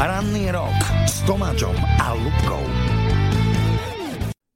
Ranný rok s Tomáčom a Lubkou.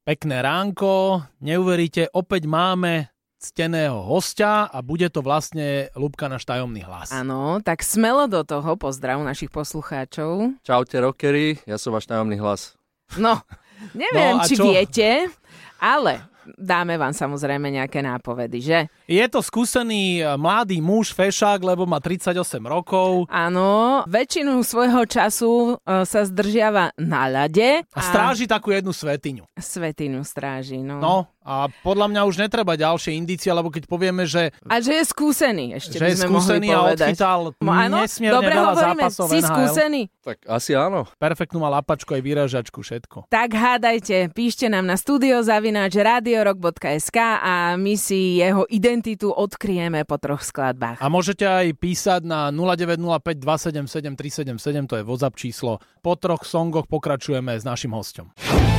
Pekné ránko, neuveríte, opäť máme cteného hostia a bude to vlastne Lubka náš tajomný hlas. Áno, tak smelo do toho pozdrav našich poslucháčov. Čaute rockery, ja som váš tajomný hlas. No, neviem, No či čo? viete, ale dáme vám samozrejme nejaké nápovedy, že? Je to skúsený e, mladý muž, fešák, lebo má 38 rokov Áno, väčšinu svojho času e, sa zdržiava na ľade a stráži takú jednu svetiňu. Svetinu stráži, no. No a podľa mňa už netreba ďalšie indície, lebo keď povieme, že, A že je skúsený, ešte že by je sme skúsený mohli a povedať. odchytal No áno, nesmierne dobre veľa hovoríme, zápasov si NHL. skúsený. Tak asi áno. Perfektnú má lapačku aj vyražačku, všetko. Tak hádajte, píšte nám na studiozavináč radiorok.sk a my si jeho identitu odkryjeme po troch skladbách. A môžete aj písať na 0905 277 377, to je WhatsApp číslo. Po troch songoch pokračujeme s našim hostom.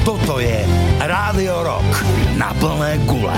Toto je Rádio Rock na plné gule.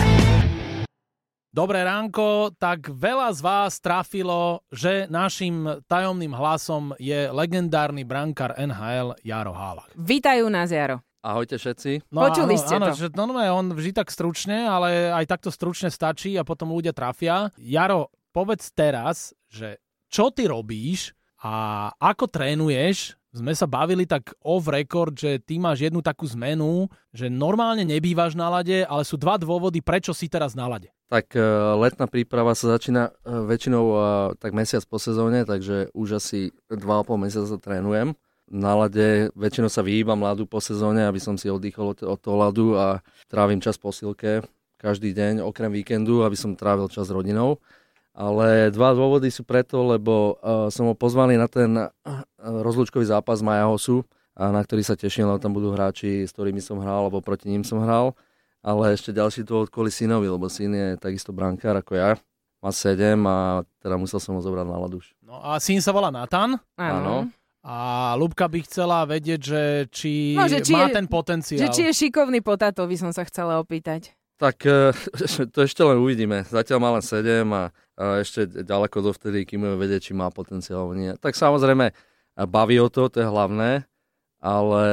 Dobré ránko, tak veľa z vás trafilo, že našim tajomným hlasom je legendárny brankár NHL Jaro Hálach. Vítajú nás, Jaro. Ahojte všetci. Počuli áno, ste áno, to. Že, no, no, on vždy tak stručne, ale aj takto stručne stačí a potom ľudia trafia. Jaro, povedz teraz, že čo ty robíš a ako trénuješ? Sme sa bavili tak off record, že ty máš jednu takú zmenu, že normálne nebývaš na lade, ale sú dva dôvody, prečo si teraz na lade. Tak e, letná príprava sa začína e, väčšinou e, tak mesiac po sezóne, takže už asi 2,5 mesiaca trénujem. Na lade väčšinou sa vyhýbam ľadu po sezóne, aby som si oddychol od, toho ľadu a trávim čas po silke každý deň, okrem víkendu, aby som trávil čas s rodinou. Ale dva dôvody sú preto, lebo uh, som ho pozvaný na ten uh, rozlúčkový zápas Majahosu, a na ktorý sa teším, lebo tam budú hráči, s ktorými som hral, alebo proti ním som hral. Ale ešte ďalší dôvod kvôli synovi, lebo syn je takisto brankár ako ja. Má 7 a teda musel som ho zobrať na laduš. No a syn sa volá Nathan Áno. a Lubka by chcela vedieť, že či, No, že či má je- ten potenciál. Že či je šikovný potato, by som sa chcela opýtať. Tak eh, to ešte len uvidíme. Zatiaľ má len 7 a, ešte ďaleko dovtedy, kým budeme vedieť, či má potenciál alebo nie. Tak samozrejme, a baví o to, to je hlavné, ale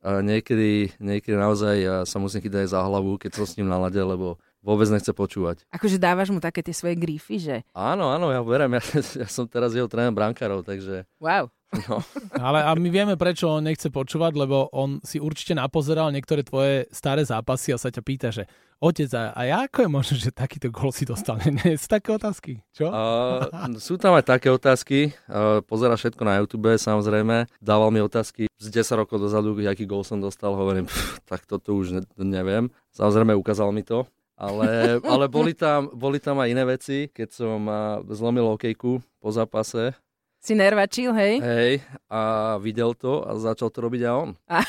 eh, niekedy, niekedy naozaj eh, sa musím chytať za hlavu, keď som s ním na lade, lebo vôbec nechce počúvať. Akože dávaš mu také tie svoje grify, že Áno, áno, ja berem, ja, ja som teraz jeho tréner brankárov, takže wow. No. Ale a my vieme, prečo on nechce počúvať, lebo on si určite napozeral niektoré tvoje staré zápasy a sa ťa pýta, že otec, a, a ako je možné, že takýto gol si dostal? Nie sú také otázky, čo? Uh, sú tam aj také otázky. Uh, pozera všetko na YouTube, samozrejme. Dával mi otázky z 10 rokov dozadu, aký gol som dostal. Hovorím, pff, tak toto už ne, neviem. Samozrejme, ukázal mi to. Ale, ale boli, tam, boli tam aj iné veci, keď som zlomil hokejku po zápase. Si nervačil, hej? Hej, a videl to a začal to robiť aj on. Ha,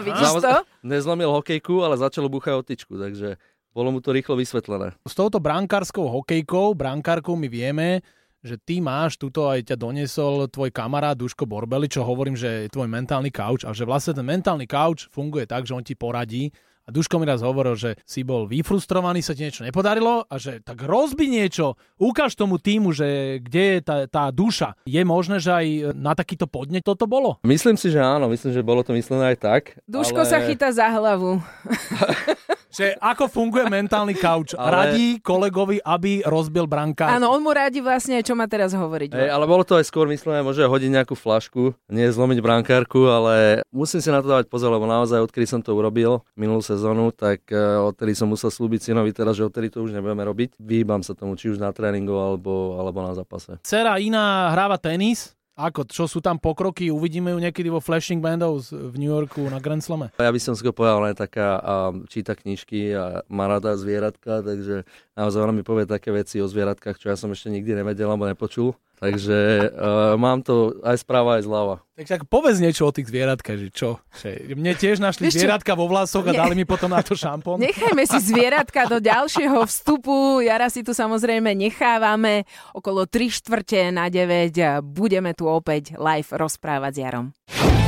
vidíš Samoz- to? Nezlomil hokejku, ale začal buchať otičku, takže bolo mu to rýchlo vysvetlené. S touto brankárskou hokejkou, brankárkou my vieme, že ty máš, tuto aj ťa donesol tvoj kamarát Duško Borbeli, čo hovorím, že je tvoj mentálny kauč a že vlastne ten mentálny kauč funguje tak, že on ti poradí a Duško mi raz hovoril, že si bol vyfrustrovaný, sa ti niečo nepodarilo a že tak rozbi niečo, ukáž tomu týmu, že kde je tá, tá duša. Je možné, že aj na takýto podnet toto bolo? Myslím si, že áno, myslím, že bolo to myslené aj tak. Duško ale... sa chytá za hlavu. Že ako funguje mentálny kauč? Ale- Radí kolegovi, aby rozbil brankár. Áno, on mu rádi vlastne, čo má teraz hovoriť. Hej, ale bolo to aj skôr myslené, môže hodiť nejakú flašku, nie zlomiť brankárku, ale musím si na to dávať pozor, lebo naozaj odkedy som to urobil minulú sezónu, tak eh, odtedy som musel slúbiť synovi teraz, že odtedy to už nebudeme robiť. Vyhýbam sa tomu, či už na tréningu alebo, alebo na zápase. Cera iná hráva tenis. Ako, čo sú tam pokroky? Uvidíme ju niekedy vo Flashing Bandos v New Yorku na Grand Slame. Ja by som skôr povedal, ona taká číta knižky a má rada zvieratka, takže naozaj ona mi povie také veci o zvieratkách, čo ja som ešte nikdy nevedel alebo nepočul. Takže uh, mám to aj správa, aj zľava. Takže ako povedz niečo o tých zvieratkách, že čo? Že mne tiež našli čo? zvieratka vo vlasoch a Ne. dali mi potom na to šampón. Nechajme si zvieratka do ďalšieho vstupu. Jara si tu samozrejme nechávame. Okolo 3 štvrte na 9 budeme tu opäť live rozprávať s Jarom.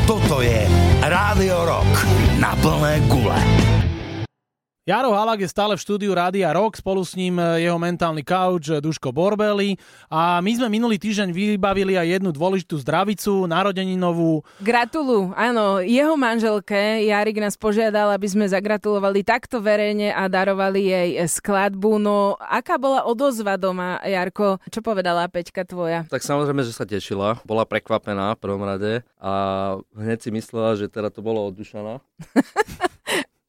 Toto je Rádio Rock na plné gule. Jaro Halak je stále v štúdiu Rádia Rock, spolu s ním e, jeho mentálny couch e, Duško Borbeli a my sme minulý týždeň vybavili aj jednu dôležitú zdravicu, narodeninovú. Gratulu, áno, jeho manželke Jarik nás požiadal, aby sme zagratulovali takto verejne a darovali jej skladbu. No, aká bola odozva doma, Jarko? Čo povedala Peťka tvoja? Tak samozrejme, že sa tešila, bola prekvapená v prvom rade a hneď si myslela, že teda to bolo od Dušana.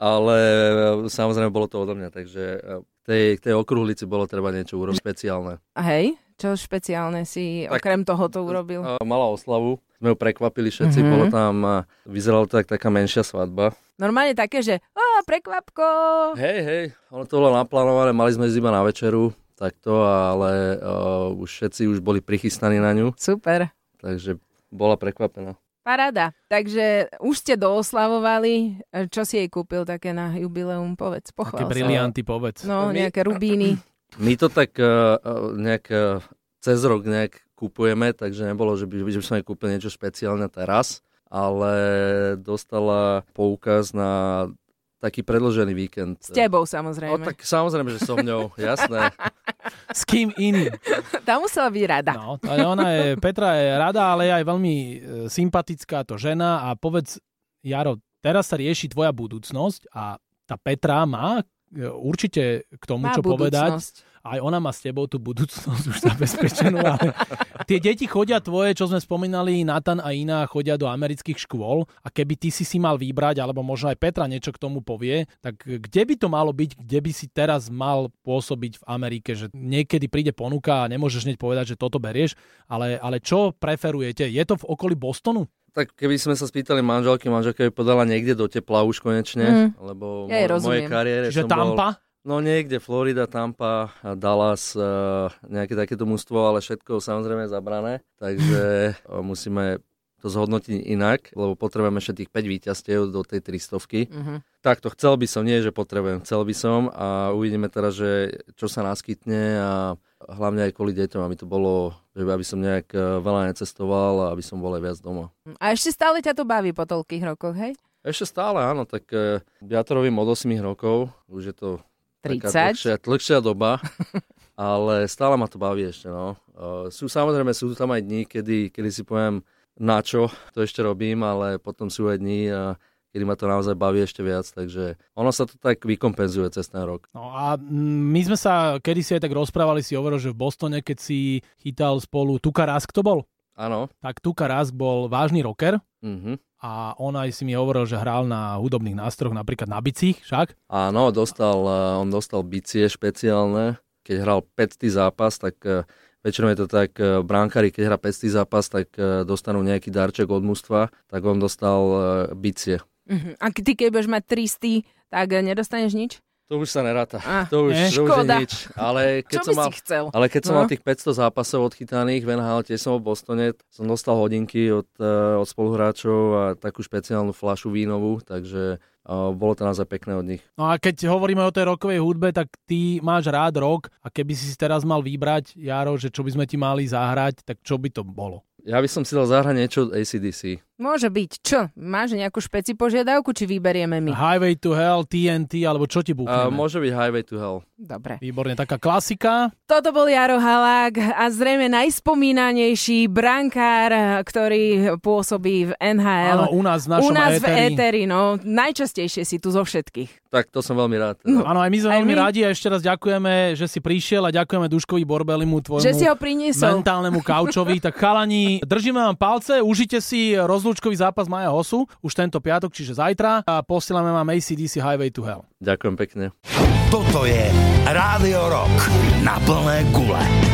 ale e, samozrejme bolo to odo mňa, takže e, tej, tej okruhlici bolo treba niečo urobiť špeciálne. A hej, čo špeciálne si tak, okrem toho to urobil? Mala oslavu, sme ju prekvapili všetci, mm-hmm. bolo tam, vyzeralo to tak taká menšia svadba. Normálne také, že o, prekvapko. Hej, hej, ono to bolo naplánované, mali sme ísť iba na večeru, takto, ale uh, už všetci už boli prichystaní na ňu. Super. Takže bola prekvapená. Paráda. Takže už ste dooslavovali. Čo si jej kúpil také na jubileum? Povedz, pochvál Také brilianty, povedz. No, nejaké rubíny. My to tak uh, nejak uh, cez rok nejak kupujeme, takže nebolo, že by, že by som jej kúpil niečo špeciálne teraz, ale dostala poukaz na taký predložený víkend. S tebou samozrejme. No tak samozrejme, že so mňou, jasné. S kým iným. Tá musela byť rada. No, ona je, Petra je rada, ale je aj veľmi e, sympatická to žena a povedz, Jaro, teraz sa rieši tvoja budúcnosť a tá Petra má určite k tomu, má čo budúcnosť. povedať aj ona má s tebou tú budúcnosť už zabezpečenú, ale tie deti chodia tvoje, čo sme spomínali, Nathan a iná chodia do amerických škôl a keby ty si si mal vybrať, alebo možno aj Petra niečo k tomu povie, tak kde by to malo byť, kde by si teraz mal pôsobiť v Amerike, že niekedy príde ponuka a nemôžeš hneď povedať, že toto berieš, ale, ale čo preferujete? Je to v okolí Bostonu? Tak keby sme sa spýtali manželky, manželka by podala niekde do tepla už konečne, mm. lebo ja mo- mojej kariére Čiže som Tampa? bol... No niekde, Florida, Tampa, Dallas, nejaké takéto mústvo, ale všetko samozrejme zabrané, takže musíme to zhodnotiť inak, lebo potrebujeme ešte tých 5 výťastiev do tej 300 uh-huh. Takto chcel by som, nie že potrebujem, chcel by som a uvidíme teraz, že čo sa naskytne a hlavne aj kvôli deťom, aby to bolo, že aby som nejak e, veľa necestoval a aby som bol aj viac doma. A ešte stále ťa to baví po toľkých rokoch, hej? Ešte stále, áno, tak ja to robím od 8 rokov, už je to 30. Dlhšia, dlhšia doba, ale stále ma to baví ešte. No. Uh, sú samozrejme, sú tam aj dní, kedy, kedy si poviem, na čo to ešte robím, ale potom sú aj dní, kedy ma to naozaj baví ešte viac, takže ono sa to tak vykompenzuje cez ten rok. No a my sme sa kedysi aj tak rozprávali, si hovoril, že v Bostone, keď si chytal spolu Tuka Rask, to bol? Áno. Tak Tuka Rask bol vážny rocker. Uh-huh. A on aj si mi hovoril, že hral na hudobných nástroch, napríklad na bicích, však? Áno, dostal, on dostal bicie špeciálne. Keď hral 5. zápas, tak väčšinou je to tak, brankári, keď hrá 5. zápas, tak dostanú nejaký darček od mužstva, tak on dostal bicie. Uh-huh. A ty, keď budeš mať 300, tak nedostaneš nič? To už sa neráta. Ah, to, už, ne, to už je nič. Ale keď Čo som by mal, si chcel? Ale keď som No. mal tých 500 zápasov odchytaných v NHL, tiež som v Bostone, som dostal hodinky od, uh, od spoluhráčov a takú špeciálnu flašu vínovú, takže uh, bolo to naozaj pekné od nich. No a keď hovoríme o tej rokovej hudbe, tak ty máš rád rok a keby si si teraz mal vybrať, Jaro, že čo by sme ti mali zahrať, tak čo by to bolo? Ja by som si dal zahrať niečo od ACDC. Môže byť. Čo? Máš nejakú špeci požiadavku, či vyberieme my? Highway to Hell, TNT, alebo čo ti Uh, búchneme? môže byť Highway to Hell. Dobre. Výborne, taká klasika. Toto bol Jaro Halák a zrejme najspomínanejší brankár, ktorý pôsobí v NHL. Áno, u nás v našom U nás v éteri. éteri, no. Najčastejšie si tu zo všetkých. Tak to som veľmi rád. No. Áno, aj my sme Aj veľmi my. radi a ešte raz ďakujeme, že si prišiel a ďakujeme Duškovi Borbelimu, tvojmu Že si ho priniesol. mentálnemu kaučovi. tak chalani, držíme vám palce, užite si rozlúčkový zápas Maja Hosu už tento piatok, čiže zajtra a posielame vám ACDC Highway to Hell. Ďakujem pekne. Toto je Rádio Rock na plné gule.